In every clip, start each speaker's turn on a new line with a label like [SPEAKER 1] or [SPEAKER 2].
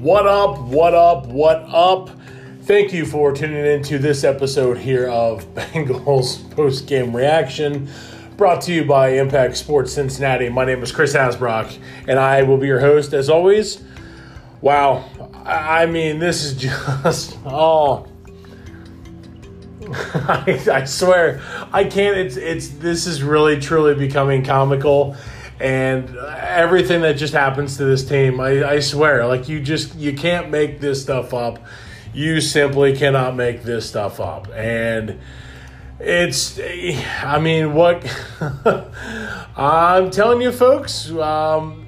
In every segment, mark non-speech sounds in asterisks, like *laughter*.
[SPEAKER 1] What up? What up? What up? Thank you for tuning in to this episode here of *laughs* Bengals post game reaction, brought to you by Impact Sports Cincinnati. My name is Chris Hasbrock, and I will be your host as always. Wow, I mean, this is *laughs* just oh. *laughs* I, I swear, I can't. It's it's. This is really truly becoming comical and everything that just happens to this team I, I, swear like you just you can't make this stuff up. You simply cannot make this stuff up. And it's i mean what *laughs* i'm telling you folks um,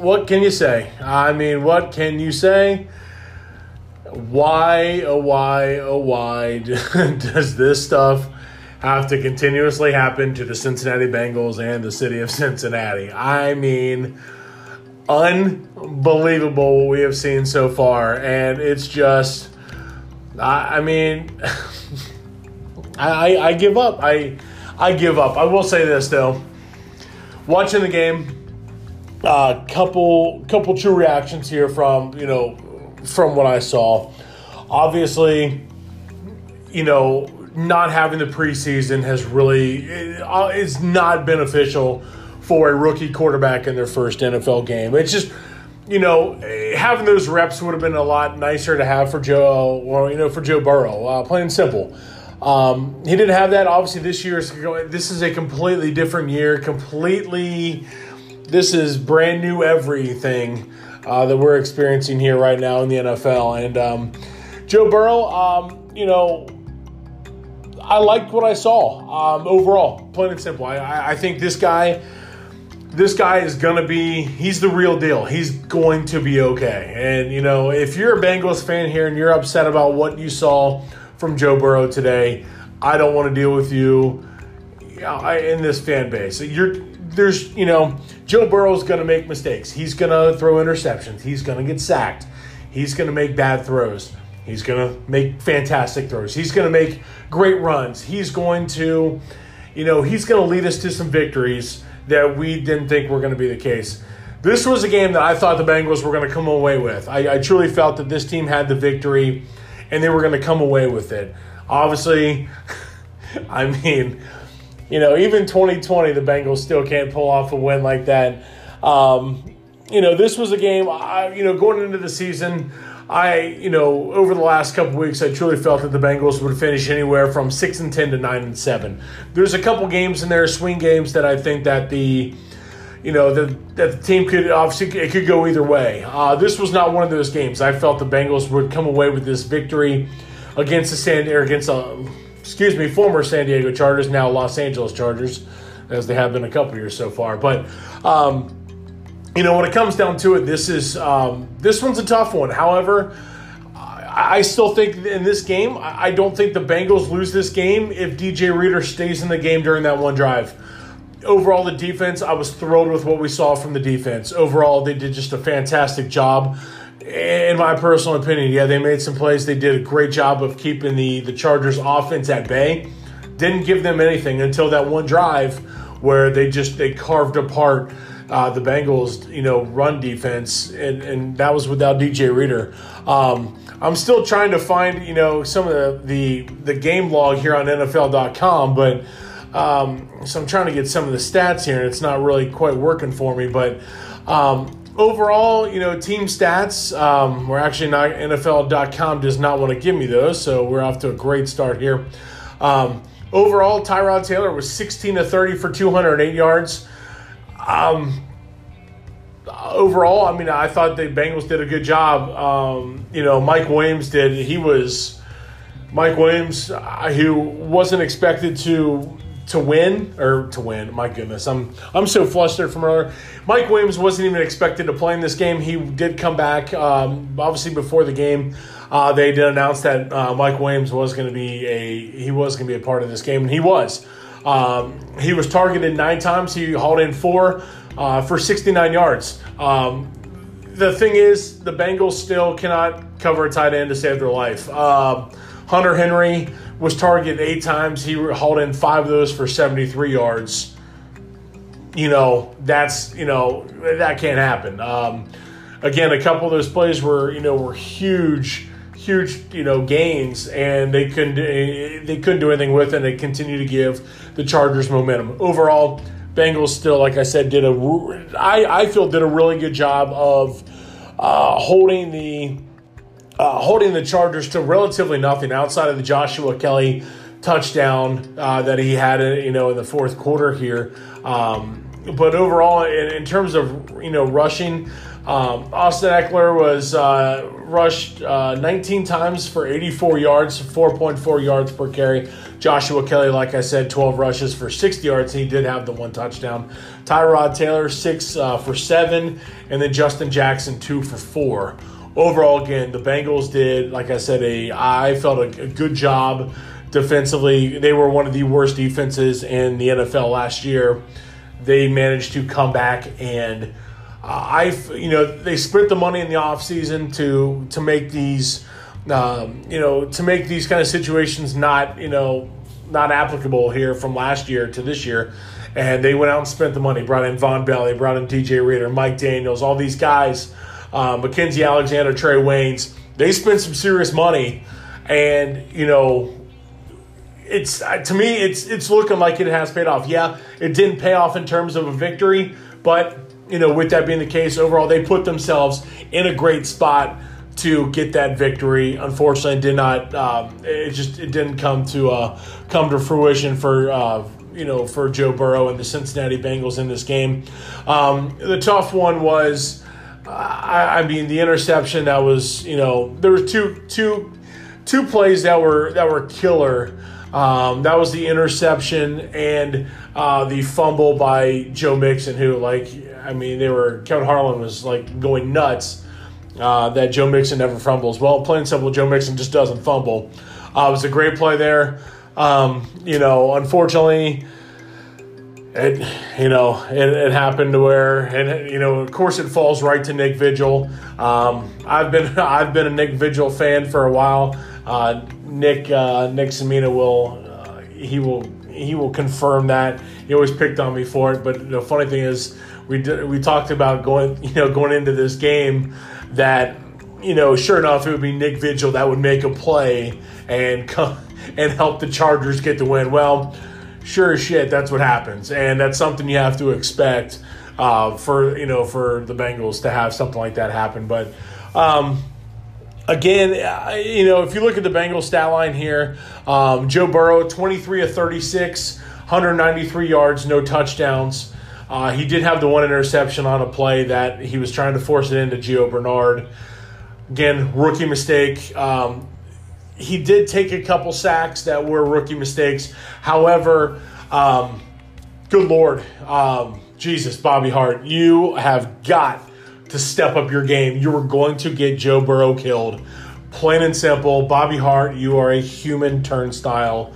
[SPEAKER 1] what can you say? I mean what can you say? Why oh why oh why *laughs* does this stuff have to continuously happen to the Cincinnati Bengals and the city of *laughs* Cincinnati. I mean, unbelievable what we have seen so far. And it's just, I, I mean, *laughs* I, I give up. I, I give up. I will say this, though. Watching the game, a uh, couple couple true reactions here from you know from what I saw. Obviously, you know not having the preseason has really uh, not beneficial for a rookie quarterback in their first NFL game. It's just you know having those reps would have been a lot nicer to have for Joe or you know for Joe Burrow. Uh, plain and simple. Um, he didn't have that. Obviously, this year is going this is a completely different year. Completely, this is brand new everything uh, that we're experiencing here right now in the NFL. And um, Joe Burrow, um, you know, I liked what I saw um, overall, plain and simple. I, I, think this guy, this guy is gonna be. He's the real deal. He's going to be okay. And you know, if you're a Bengals fan here and you're upset about what you saw from Joe Burrow today, I don't want to deal with you, you in this fan base. You're there's you know Joe Burrow's going to make mistakes. He's going to throw interceptions. He's going to get sacked. He's going to make bad throws. He's going to make fantastic throws. He's going to make great runs. He's going to, you know, he's going to lead us to some victories that we didn't think were going to be the case. This was a game that I thought the Bengals were going to come away with. I, I truly felt that this team had the victory and they were going to come away with it. Obviously, *laughs* I mean, you know, even 2020, the Bengals still can't pull off a win like that. Um, you know, this was a game, I, you know, going into the season, I, you know, over the last couple weeks, I truly felt that the Bengals would finish anywhere from six and ten to nine and seven. There's a couple games in there, swing games, that I think that the, you know, the, that the team could obviously it could go either way. Uh, this was not one of those games. I felt the Bengals would come away with this victory against the San or against a, excuse me, former San Diego Chargers, now Los Angeles Chargers, as they have been a couple years so far, but. Um, you know, when it comes down to it, this is um, this one's a tough one. However, I, still think in this game, I, I don't think the Bengals lose this game if DJ Reader stays in the game during that one drive. Overall, the defense, I was thrilled with what we saw from the defense. Overall, they did just a fantastic job. In my personal opinion, yeah, they made some plays. They did a great job of keeping the, the Chargers offense at bay. Didn't give them anything until that one drive where they just they carved apart uh, the Bengals, you know, run defense, and, and that was without DJ Reader. Um, I'm still trying to find, you know, some of the the, the game log here on NFL.com, but um, so I'm trying to get some of the stats here, and it's not really quite working for me. But um, overall, you know, team stats, um, we're actually not NFL.com does not want to give me those, so we're off to a great start here. Um, overall, Tyrod Taylor was 16 to 30 for 208 yards. Um, overall, I mean, I thought the Bengals did a good job. Um, you know, Mike Williams did. He was Mike Williams, uh, who wasn't expected to to win or to win. My goodness, I'm I'm so flustered from earlier. Mike Williams wasn't even expected to play in this game. He did come back. Um, obviously, before the game, uh, they did announce that uh, Mike Williams was going to be a he was going to be a part of this game, and he was. Um, he was targeted nine times. He hauled in four uh, for 69 yards. Um, the thing is, the Bengals still cannot cover a tight end to save their life. Um, Hunter Henry was targeted eight times. He hauled in five of those for 73 yards. You know, that's, you know, that can't happen. Um, again, a couple of those plays were you know were huge, huge you know gains, and they couldn't they couldn't do anything with it. and They continue to give the Chargers momentum. Overall, Bengals still, like I said, did a I I feel did a really good job of uh, holding the. Uh, holding the Chargers to relatively nothing outside of the Joshua Kelley touchdown uh, that he had, you know, in the fourth quarter here. Um, but overall, in, in, terms of you know rushing, um, Austin Ekeler was uh, rushed uh, 19 times for 84 yards, 4.4 yards per carry. Joshua Kelley, like I said, 12 rushes for 60 yards. He did have the one touchdown. Tyrod Taylor, six uh, for seven, and then Justin Jackson, two for four. Overall, again, the Bengals did, like I said, a I felt a, a good job defensively. They were one of the worst defenses in the NFL last year. They managed to come back and uh, I, you know, they spent the money in the offseason to to make these, um, you know, to make these kind of situations not, you know, not applicable here from last year to this year. And they went out and spent the money. Brought in Vonn Bell, they brought in DJ Reader, Mike Daniels, all these guys, um, Mackensie Alexander, Trae Waynes. They spent some serious money, and you know, it's uh, to me it's it's looking like it has paid off. Yeah, it didn't pay off in terms of a victory, but you know, with that being the case, overall they put themselves in a great spot to get that victory. Unfortunately, did not. Um, it just it didn't come to uh, come to fruition for. Uh, you know, for Joe Burrow and the Cincinnati Bengals in this game, um, the tough one was, I, I mean, the interception that was, you know, there were two, two, two plays that were that were killer um, that was the interception and uh, the fumble by Joe Mixon, who, like, I mean, they were, Kevin Harlan was like going nuts uh, that Joe Mixon never fumbles. Well, plain and simple, Joe Mixon just doesn't fumble. Uh, it was a great play there. Um, you know, unfortunately, it you know it, it, happened to where and you know of course it falls right to Nick Vigil. Um, I've been *laughs* I've been a Nick Vigil fan for a while. Uh, Nick uh, Nick Samina will uh, he will he will confirm that. He always picked on me for it, but the funny thing is we did, we talked about going *laughs* you know going into this game that you know sure enough it would be Nick Vigil that would make a play and *laughs* come and help the Chargers get the win. Well, sure as shit that's what happens, and that's something you have to expect uh, for you know for the Bengals to have something like that happen, but. Um, again, you know, if you look at the Bengals stat line here, um, Joe Burrow, 23 of 36, 193 yards, no touchdowns. Uh, he did have the one interception on a play that he was trying to force it into Gio Bernard. Again, rookie mistake. Um, he did take a couple sacks that were rookie mistakes. However, um, good Lord, um, Jesus, Bobby Hart, you have got to step up your game. You were going to get Joe Burrow killed. Plain and simple. Bobby Hart, you are a human turnstile.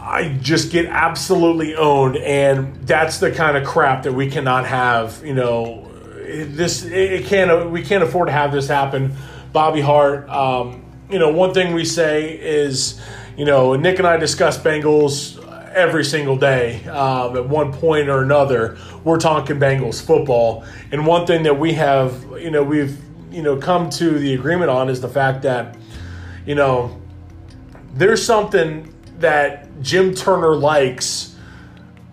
[SPEAKER 1] I just get absolutely owned, and that's the kind of crap that we cannot have. You know, this it can't we can't afford to have this happen. Bobby Hart. Um, you know, one thing we say is, you know, Nick and I discuss Bengals every single day um, at one point or another we're talking bengals football. And one thing that we have you know we've you know come to the agreement on is the fact that you know there's something that jim turner likes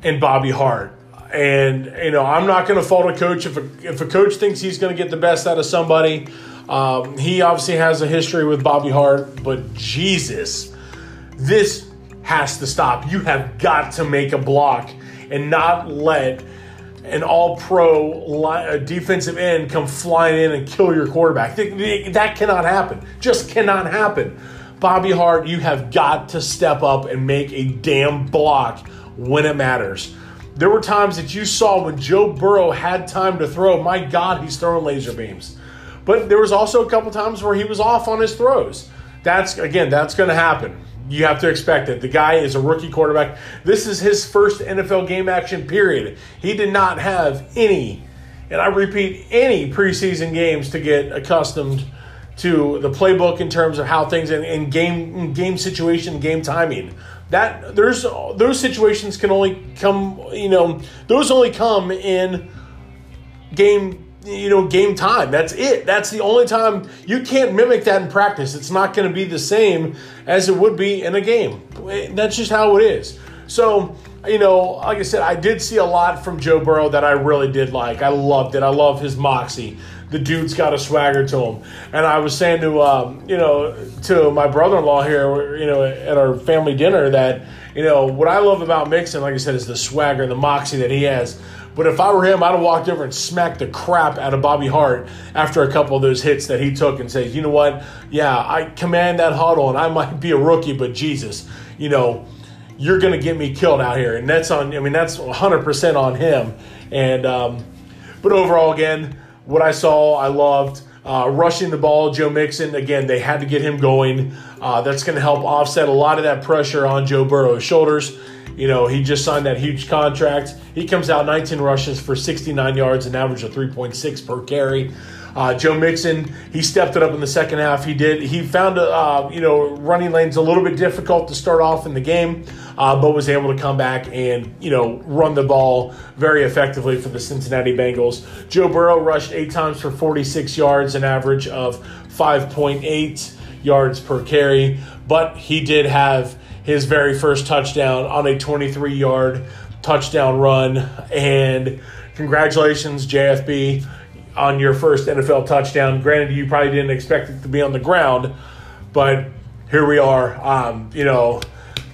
[SPEAKER 1] in bobby hart. And you know i'm not going to fault a coach. If a, if a coach thinks he's going to get the best out of somebody um, he obviously has a history with bobby hart but jesus this has to stop. You have got to make a block and not let an all pro uh, defensive end come flying in and kill your quarterback. That cannot happen. Just cannot happen. Bobby Hart, you have got to step up and make a damn block when it matters. There were times that you saw when Joe Burrow had time to throw. My God, he's throwing laser beams. But there was also a couple times where he was off on his throws. That's again, that's going to happen you have to expect it. The guy is a rookie quarterback. This is his first NFL game action period. He did not have any, and I repeat, any preseason games to get accustomed to the playbook in terms of how things and game game situation, game timing. That there's those situations can only come, you know, those only come in game you know, game time. That's it. That's the only time you can't mimic that in practice. It's not going to be the same as it would be in a game. That's just how it is. So, you know, like I said, I did see a lot from Joe Burrow that I really did like. I loved it. I love his moxie. The dude's got a swagger to him. And I was saying to, um, you know, to my brother-in-law here, you know, at our family dinner that, you know, what I love about Mixon, like I said, is the swagger, and the moxie that he has. But if I were him, I'd have walked over and smacked the crap out of Bobby Hart after a couple of those hits that he took and say, you know what? Yeah, I command that huddle and I *laughs* might be a rookie, but Jesus, you know, you're going to get me killed out here. And that's on, I mean, that's 100% on him. And, um, but overall, again, what I saw, I loved. Uh, rushing the ball, Joe Mixon, again, they had to get him going. Uh, that's going to help offset a lot of that pressure on Joe Burrow's shoulders. You know, he just signed that huge contract. He comes out 19 rushes for 69 yards, an average of 3.6 per carry. Uh, Joe Mixon, he stepped it up in the second half. He did. He found, uh, you know, running lanes a little bit difficult to start off in the game, uh, but was able to come back and, you know, run the ball very effectively for the Cincinnati Bengals. Joe Burrow rushed eight times for 46 yards, an average of 5.8 yards per carry, but he did have his very first touchdown on a 23 yard touchdown run. And congratulations, JFB, on your first NFL touchdown. Granted, you probably didn't expect it to be on the ground, but here we are. Um, you know,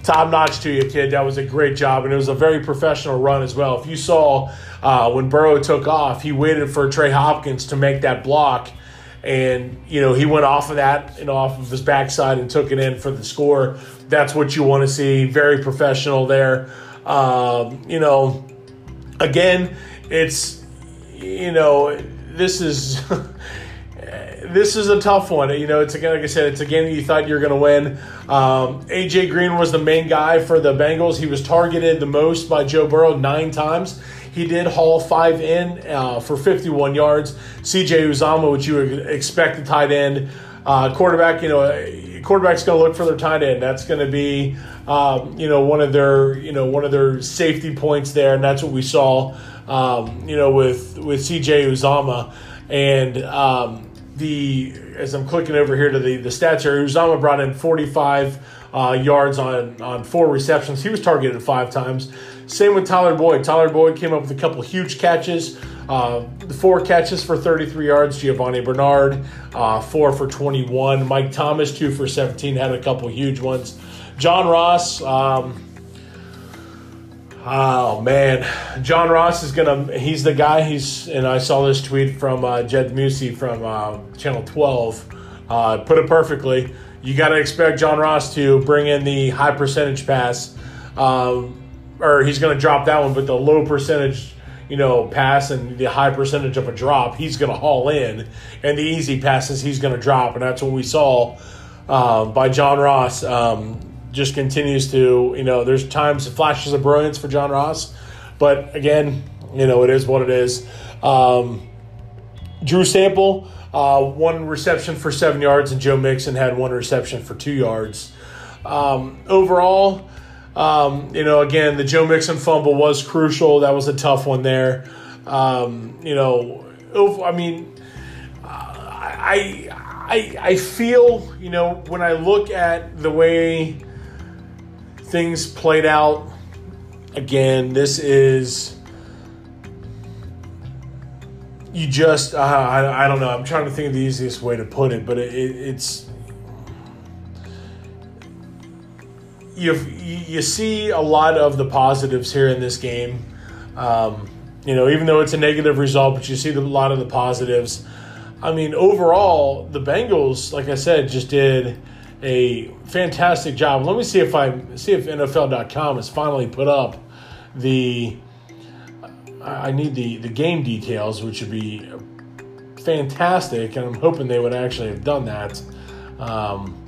[SPEAKER 1] top notch to you, kid. That was a great job, and it was a very professional run as well. If you saw uh, when Burrow took off, he waited for Trey Hopkins to make that block and you know he went off of that and off of his backside and took it in for the score. That's what you want to see. Very professional there. Um, you know, again, it's you know this is. *laughs* this is a tough one. You know, it's again, like I said, it's a game that you thought you were going to win. Um, AJ Green was the main guy for the Bengals. He was targeted the most by Joe Burrow nine times. He did haul five in uh, for 51 yards. CJ Uzomah, which you would expect the tight end. Uh, quarterback, you know, quarterback's going to look for their tight end. That's going to be, um, you know, one of their, you know, one of their safety points there, and that's what we saw, um, you know, with with CJ Uzomah, and um, the as I'm clicking over here to the the stats here, Uzomah brought in 45 uh, yards on on four receptions. He was targeted five times. Same with Tyler Boyd. Tyler Boyd came up with a couple huge catches. Uh, four catches for 33 yards. Giovanni Bernard, uh, four for 21. Mike Thomas, two for 17, had a couple huge ones. John Ross, um, oh man, John Ross is gonna. He's the guy. He's and I saw this tweet from uh, Jed Musi from uh, Channel 12. Uh, put it perfectly. You got to expect John Ross to bring in the high percentage pass. Um, or he's going to drop that one, but the low percentage, you know, pass and the high percentage of a drop, he's going to haul in, and the easy passes he's going to drop, and that's what we saw uh, by John Ross. Um, just continues to, you know, there's times flashes of brilliance for John Ross, but again, you know, it is what it is. Um, Drew Sample, uh, one reception for seven yards, and Joe Mixon had one reception for two yards. Um, overall, um, you know, again, the Joe Mixon fumble was crucial. That was a tough one there. Um, you know, I mean, I, I, I feel, you know, when I look at the way things played out, again, this is you just uh, I, I don't know i'm trying to think of the easiest way to put it but it, it, it's you you see a lot of the positives here in this game. Um, you know, even though it's a negative result, but you see the, a lot of the positives. I mean, overall, the Bengals, like I said, just did a fantastic job. Let me see if I see if NFL.com has finally put up the. I need the the game details, which would be fantastic, and I'm hoping they would actually have done that. Um,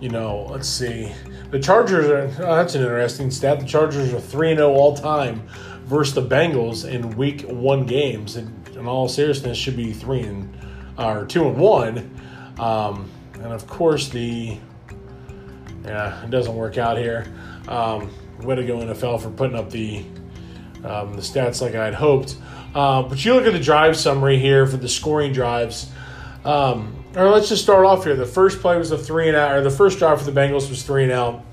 [SPEAKER 1] you know, let's see. The Chargers are, oh, that's an interesting stat. The Chargers are 3 0 all time versus the Bengals in week one games. And in all seriousness, should be 3 and, or 2 and 1. Um, and of course, the, yeah, it doesn't work out here. Um, way to go, NFL, for putting up the, um, the stats like I had hoped. Uh, but you look at the drive summary here for the scoring drives. Um, or let's just start off here. The first play was a three and out, or the first drive for the Bengals was three and out.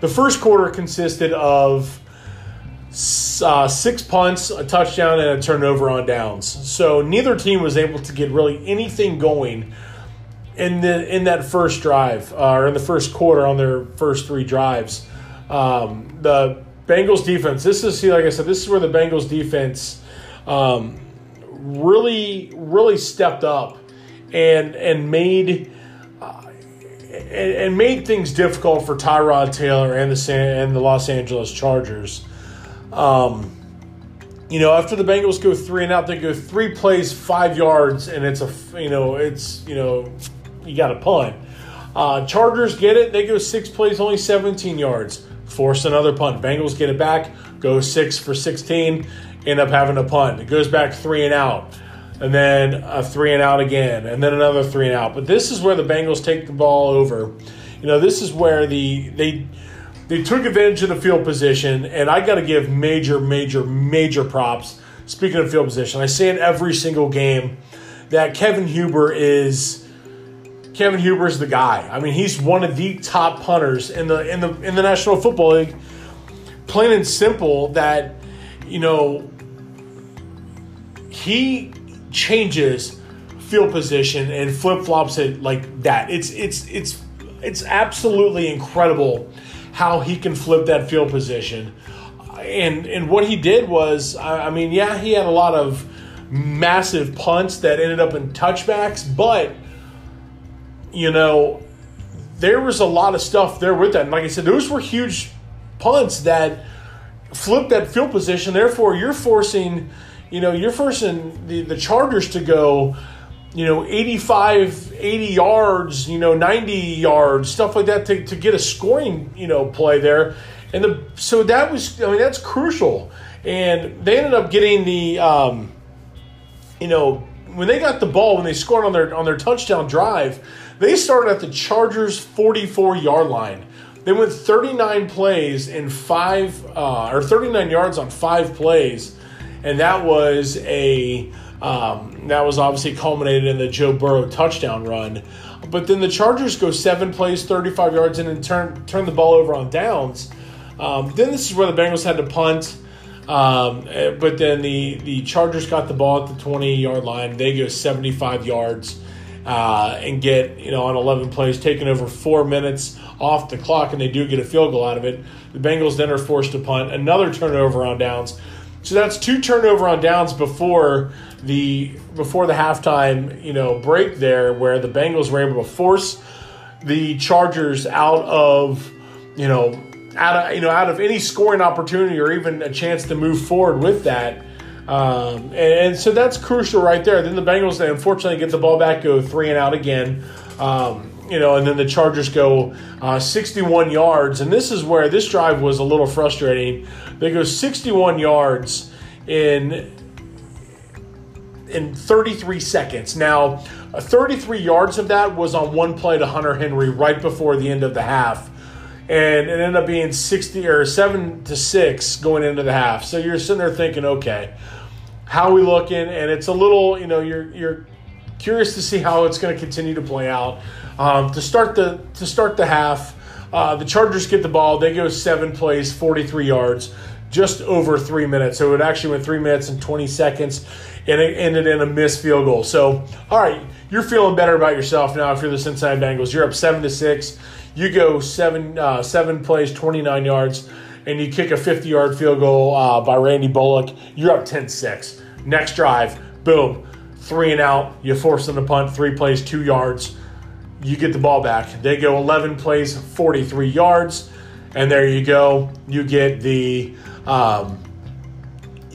[SPEAKER 1] The first quarter consisted of uh, six punts, a touchdown, and a turnover on downs. So neither team was able to get really anything going in the in that first drive uh, or in the first quarter on their first three drives. Um, the Bengals defense. This is see, like I said, this is where the Bengals defense um, really really stepped up and and made. Uh, and, and made things difficult for Tyrod Taylor and the San, and the Los Angeles Chargers. Um, you know, after the Bengals go three and out, they go three plays, five yards, and it's a you know it's you know you got a punt. Uh, Chargers get it. They go six plays, only 17 yards. Force another punt. Bengals get it back. Go six for 16. End up having a punt. It goes back three and out. And then a three and out again. And then another three and out. But this is where the Bengals take the ball over. You know, this is where the they they took advantage of the field position, and I got to give major, major, major props. Speaking of field position, I say in every single game that Kevin Huber is Kevin Huber is the guy. I mean, he's one of the top punters in the in the in the National Football League. Plain and simple that you know he changes field position and flip flops it like that. It's it's it's it's absolutely incredible how he can flip that field position. And and what he did was, I mean, yeah, he had a lot of massive punts that ended up in touchbacks, but you know, there was a lot of stuff there with that. And like I said, those were huge punts that flipped that field position. Therefore, you're forcing, you know, you're forcing the, the Chargers to go, you know, 85, 80 yards, you know, 90 yards, stuff like that to, to get a scoring, you know, play there. And the so that was, I mean, that's crucial. And they ended up getting the, um, you know, when they got the ball, when they scored on their on their touchdown drive, they started at the Chargers' 44 yard line. They went 39 plays in five, uh, or 39 yards on five plays, and that was a um, that was obviously culminated in the Joe Burrow touchdown run. But then the Chargers go seven plays, 35 yards, and then turn turn the ball over on downs. Um, then this is where the Bengals had to punt. Um, eh, but then the, the Chargers got the ball at the 20 yard line. They go 75 yards uh, and get, you know, on 11 plays, taking over four minutes off the clock, and they do get a field goal out of it. The Bengals then are forced to punt, another turnover on downs. So that's two turnover on downs before the before the halftime, you know, break there, where the Bengals were able to force the Chargers out of, you know, out of you know out of any scoring opportunity or even a chance to move forward with that. Um, and, and, so that's crucial right there. Then the Bengals, they unfortunately get the ball back, go three and out again. Um, you know, and then the Chargers go uh, 61 yards. And this is where this drive was a little frustrating. They go 61 yards in in 33 seconds. Now, uh, 33 yards of that was on one play to Hunter Henry right before the end of the half and it ended up being 60 or 7 to 6 going into the half. So you're sitting there thinking, okay, how we looking? And it's a little, you know, you're you're curious to see how it's going to continue to play out. Um, to start the to start the half, uh, the Chargers get the ball. They go seven plays, 43 yards, just over three minutes. So it actually went three minutes and 20 seconds, and it ended in a missed field goal. So all right, you're feeling better about yourself now if you're the Cincinnati Bengals. You're up seven to six. You go seven uh, seven plays, 29 yards, and you kick a 50 yard field goal uh, by Randy Bullock. You're up 10 6. Next drive, boom, three and out. You force them to punt, three plays, two yards. You get the ball back. They go 11 plays, 43 yards, and there you go. You get the um,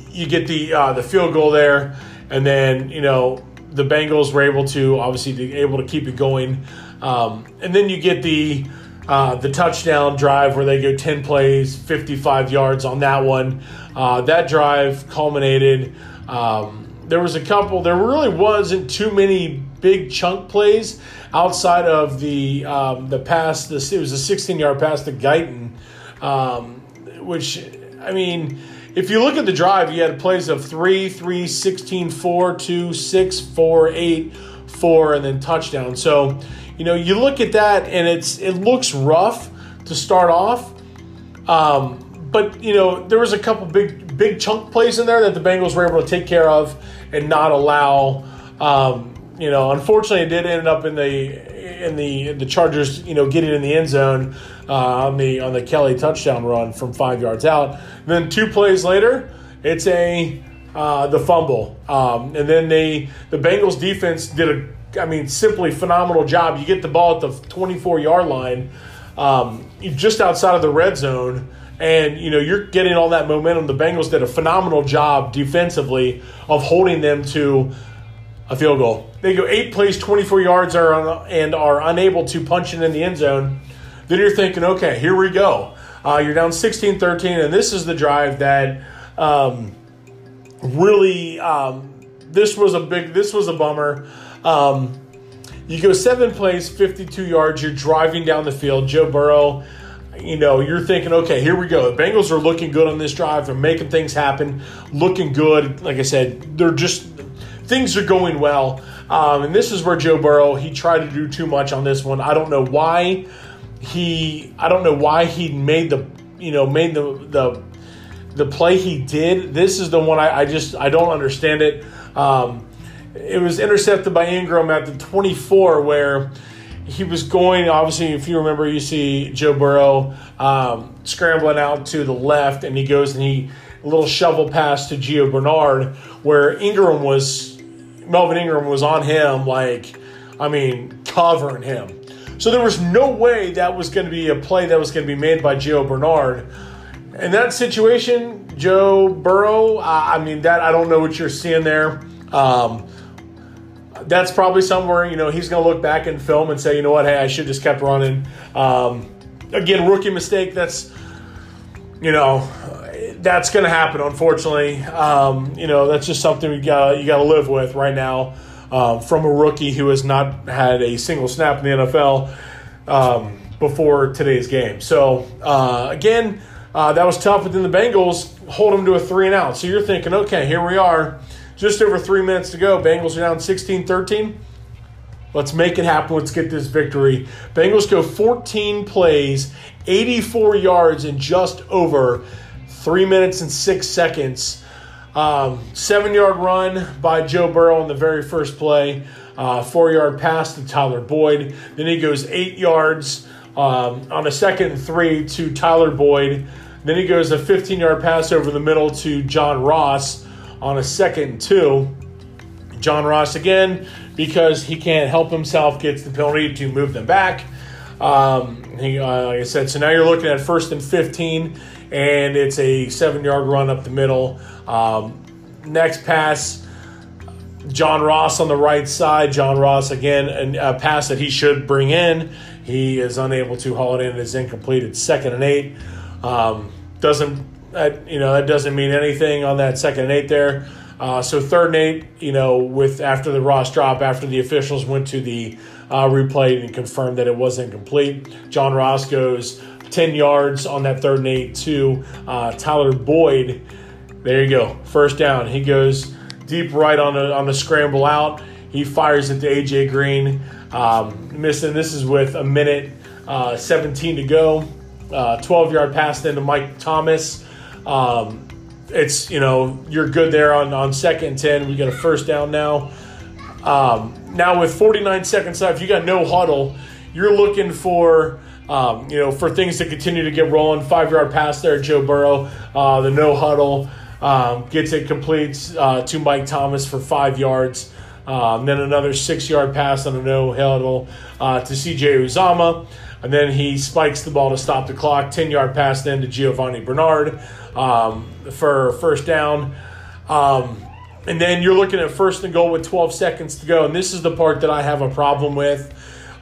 [SPEAKER 1] you get the uh, the field goal there, and then you know the Bengals were able to obviously be able to keep it going. Um, and then you get the uh, the touchdown drive where they go 10 plays, 55 yards on that one. Uh, that drive culminated. Um, there was a couple, there really wasn't too many big chunk plays outside of the um, the pass. This it was a 16 yard pass to Guyton, um, which I mean, if you look at the drive, you had plays of 3, 3, 16, 4, 2, 6, 4, 8, 4, and then touchdown. So, you know, you look at that and it's it looks rough to start off. Um, but you know, there was a couple big big chunk plays in there that the Bengals were able to take care of and not allow. Um, you know, unfortunately, it did end up in the in the the Chargers. You know, getting in the end zone uh, on the on the Kelley touchdown run from five yards out. And then two plays later, it's a uh, the fumble, um, and then they the Bengals defense did a I mean simply phenomenal job. You get the ball at the 24 yard line, um, just outside of the red zone and you know you're getting all that momentum. The Bengals did a phenomenal job defensively of holding them to a field goal. They go eight plays, 24 yards, are and are unable to punch it in the end zone. Then you're thinking, okay, here we go. Uh, you're down 16 13, and this is the drive that um, really, um, this was a big, this was a bummer. Um, you go seven plays, 52 yards, you're driving down the field. Joe Burrow you know, you're thinking, okay, here we go. The Bengals are looking good on this drive. They're making things happen, looking good. Like I said, they're just things are going well. Um, and this is where Joe Burrow he tried to do too much on this one. I don't know why he. I don't know why he made the you know made the the the play he did. This is the one I, I just I don't understand it. Um, it was intercepted by Ingram at the 24 where he was going, obviously, if you remember, you see Joe Burrow um, scrambling out to the left, and he goes and he, a little shovel pass to Gio Bernard, where Ingram was, Melvin Ingram was on him, like, I mean, covering him. So there was no way that was going to be a play that was going to be made by Gio Bernard. In that situation, Joe Burrow, I mean, that I don't know what you're seeing there. Um, that's probably somewhere you know he's going to look back in film and say, you know what, hey, I should just kept running. Um, again, rookie mistake. That's you know that's going to happen. Unfortunately, um, you know that's just something got you got to live with right now um, from a rookie who has not had a single snap in the NFL um, before today's game. So uh, again, uh, that was tough. But then the Bengals hold them to a three and out. So you're thinking, okay, here we are just over three minutes to go. Bengals are down 16 13. Let's make it happen. Let's get this victory. Bengals go 14 plays, 84 yards in just over three minutes and six seconds. Um, seven yard run by Joe Burrow on the very first play, uh, four yard pass to Tyler Boyd. Then he goes eight yards um, on a second three to Tyler Boyd. Then he goes a 15 yard pass over the middle to John Ross on a second two. John Ross again, because he can't help himself, gets the penalty to move them back. Um, he, uh, like I said, so now you're looking at first and 15, and it's a seven yard run up the middle. Um, next pass, John Ross on the right side. John Ross again, a pass that he should bring in. He is unable to haul it in. It's incomplete. It's second and eight. Um, doesn't that you know that doesn't mean anything on that second and eight there. Uh, so third and eight, you know, with after the Ross drop, after the officials went to the uh, replay and confirmed that it wasn't complete, John Ross goes ten yards on that third and eight to uh, Tyler Boyd. There you go, first down. He goes deep right on the on the scramble out. He fires it to AJ Green, um, missing. This is with a minute uh, 17 to go. Uh, 12 yard pass then to Mike Thomas. Um, it's you know you're good there on on second and ten. We got a first down now. Um, now with 49 seconds left, you got no huddle. You're looking for um, you know for things to continue to get rolling. Five yard pass there, Joe Burrow. Uh, the no huddle um, gets it complete uh, to Mike Thomas for five yards. Um, then another six yard pass on a no huddle uh, to CJ Uzomah. And then he spikes the ball to stop the clock. 10 yard pass then to Giovanni Bernard um, for first down. Um, and then you're looking at first and goal with 12 seconds to go. And this is the part that I have a problem with.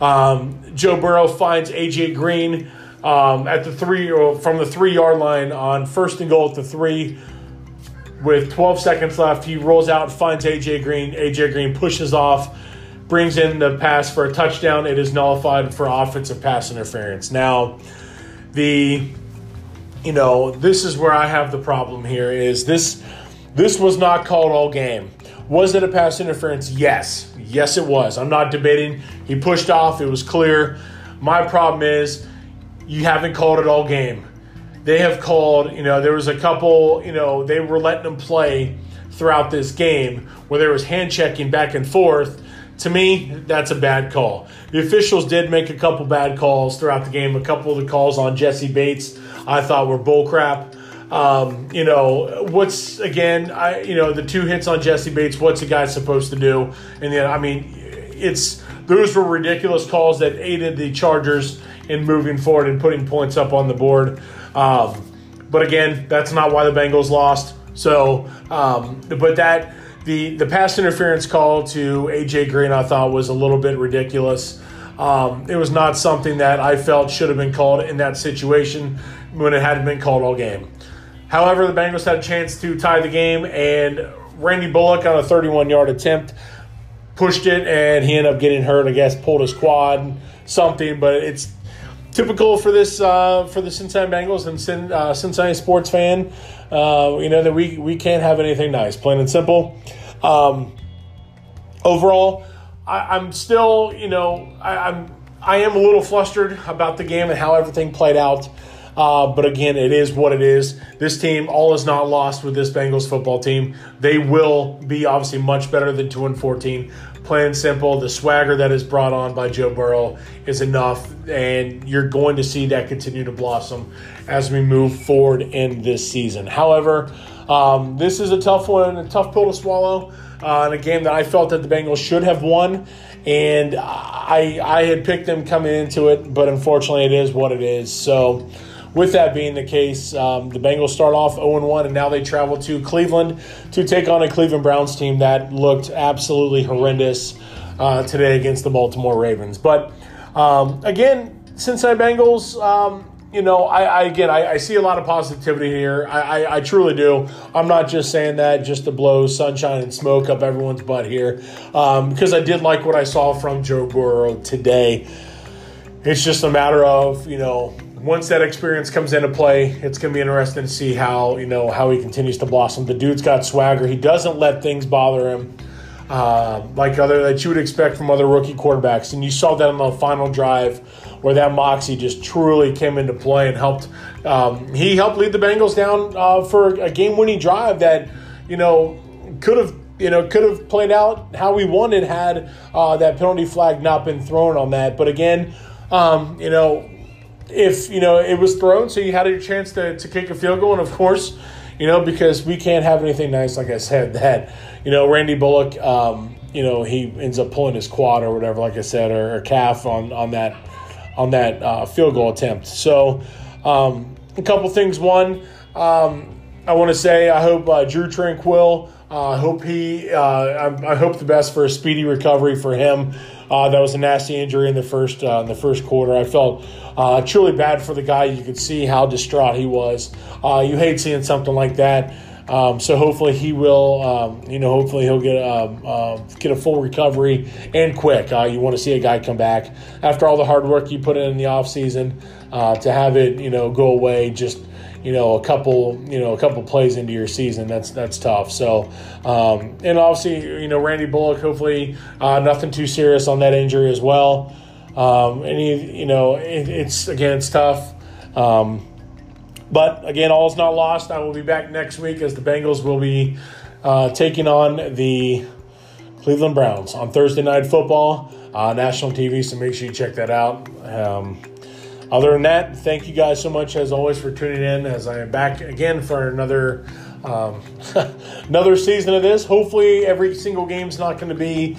[SPEAKER 1] Um, Joe Burrow finds AJ Green um, at the three from the three yard line on first and goal at the three. With 12 seconds left, he rolls out finds AJ Green. AJ Green pushes off, brings in the pass for a touchdown. It is nullified for offensive pass interference. Now, the you know, this is where I have the problem here is this this was not called all game. Was it a pass interference? Yes. Yes, it was. I'm not debating. He pushed off, it was clear. My problem is you haven't called it all game. They have called, you know, there was a couple, you know, they were letting them play throughout this game where there was hand checking back and forth. To me, that's a bad call. The officials did make a couple bad calls throughout the game. A couple of the calls on Jessie Bates I thought were bullcrap. Um, you know, what's again, I you know, the two hits on Jessie Bates, what's a guy supposed to do? And then I mean, it's those were ridiculous calls that aided the Chargers in moving forward and putting points up on the board. Um, but again, that's not why the Bengals lost. So, um, but that the the pass interference call to AJ Green, I thought was a little bit ridiculous. Um, it was not something that I felt should have been called in that situation when it hadn't been called all game. However, the Bengals had a chance to tie the game, and Randy Bullock on a 31 yard attempt pushed it, and he ended up getting hurt. I guess pulled his quad, something. But it's typical for this uh, for the Cincinnati Bengals and uh, Cincinnati sports fan. Uh, you know that we we can't have anything nice, plain and simple. Um, overall, I, am still you know I, I'm I am a little flustered about the game and how everything played out. Uh, but again, it is what it is. This team, all is not lost with this Bengals football team. They will be obviously much better than 2 and 14. Plain simple, the swagger that is brought on by Joe Burrow is enough, and you're going to see that continue to blossom as we move forward in this season. However, um, this is a tough one, a tough pill to swallow, uh, a game that I felt that the Bengals should have won and I I had picked them coming into it, but unfortunately, it is what it is. So, with that being the case, um, the Bengals start off 0 1, and now they travel to Cleveland to take on a Cleveland Browns team that looked absolutely horrendous uh, today against the Baltimore Ravens. But um, again, Cincinnati Bengals. Um, you know, I, I again, I, I, see a lot of positivity here. I, I, I, truly do. I'm not just saying that just to blow sunshine and smoke up everyone's butt here, um, because I did like what I saw from Joe Burrow today. It's just a matter of you know once that experience comes into play, it's going to be interesting to see how you know how he continues to blossom. The dude's got swagger. He doesn't let things bother him uh, like other that you would expect from other rookie quarterbacks. And you saw that on the final drive where that moxie just truly came into play and helped. Um, he helped lead the Bengals down uh, for a game-winning drive that you know could have you know, could have played out how we wanted had uh, that penalty flag not been thrown on that. But again, um, you know, if you know it was thrown, so you had a chance to, to kick a field goal, and of course, you know because we can't have anything nice, like I said, *laughs* that you know Randy Bullock, um, you know he ends up pulling his quad or whatever, like I said, or, or calf on on that on that uh, field goal attempt. So um, a couple things. One, um, I want to say I hope uh, Tranquil. Tranquill. Uh, I hope he. Uh, I, I, hope the best for a speedy recovery for him. Uh, that was a nasty injury in the first uh, in the first quarter. I felt uh, truly bad for the guy. You could see how distraught he was. Uh, you hate seeing something like that. Um, so hopefully he will, um, you know, hopefully he'll get uh, get a full recovery and quick. Uh, you want to see a guy come back after all the hard work you put in in the off season uh, to have it, you know, go away just you know a couple you know a couple plays into your season that's that's tough so um, and obviously you know randy bullock hopefully uh, nothing too serious on that injury as well um, and you know, it, it's again, it's tough. Um, but again, all's not lost. I will be back next week as the Bengals will be uh, taking on the Cleveland Browns on Thursday Night Football, uh, national TV. So make sure you check that out. Other than that, thank you guys so much as always for tuning in. As I am back again for another um, *laughs* another season of this. Hopefully, every single game is not going to be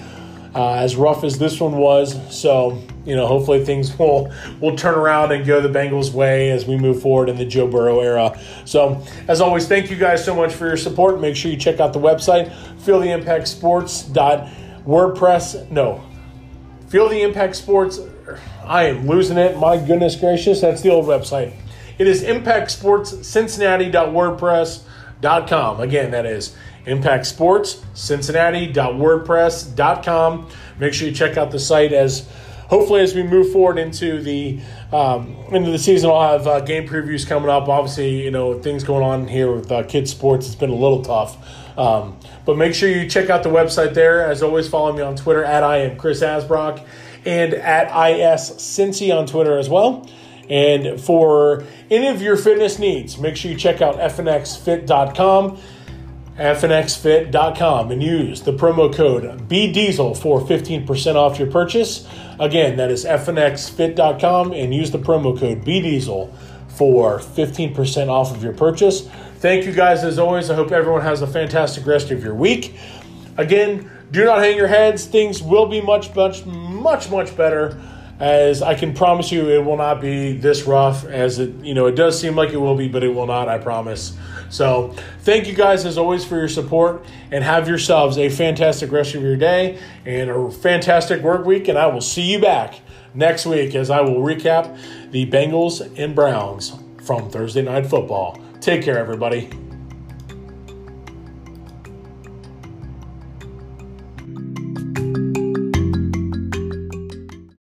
[SPEAKER 1] uh, as rough as this one was. So, you know, hopefully things *laughs* will will turn around and go the Bengals' way as we move forward in the Joe Burrow era. So, as always, thank you guys so much for your support. Make sure you check out the website, feeltheimpactsports.wordpress. No, Feel the Impact Sports. I am losing it. My goodness gracious, that's the old website. It is impactsportscincinnati.wordpress.com. Again, that is Impact Sports, Cincinnati.wordpress.com. Make sure you check out the site as hopefully, as we move forward into the um, into the season, I'll have uh, game previews coming up. Obviously, you know things going on here with uh, kids sports. It's been a little tough. Um, but make sure you check out the website there. As always, follow me on Twitter at I am Chris Asbrock and at IS Cincy on Twitter as well. And for any of your fitness needs, make sure you check out fnxfit.com, fnxfit.com, and use the promo code BDiesel for 15% off your purchase. Again, that is fnxfit.com, and use the promo code BDiesel for 15% off of your purchase. Thank you guys as always. I hope everyone has a fantastic rest of your week. Again, do not hang your heads. Things will be much, much, much, much better. As I can promise you, it will not be this rough as it, you know, it does seem like it will be, but it will not, I promise. So, thank you guys as always for your support and have yourselves a fantastic rest of your day and a fantastic work week. And I will see you back next week as I will recap the Bengals and Browns from Thursday Night Football. Take care, everybody.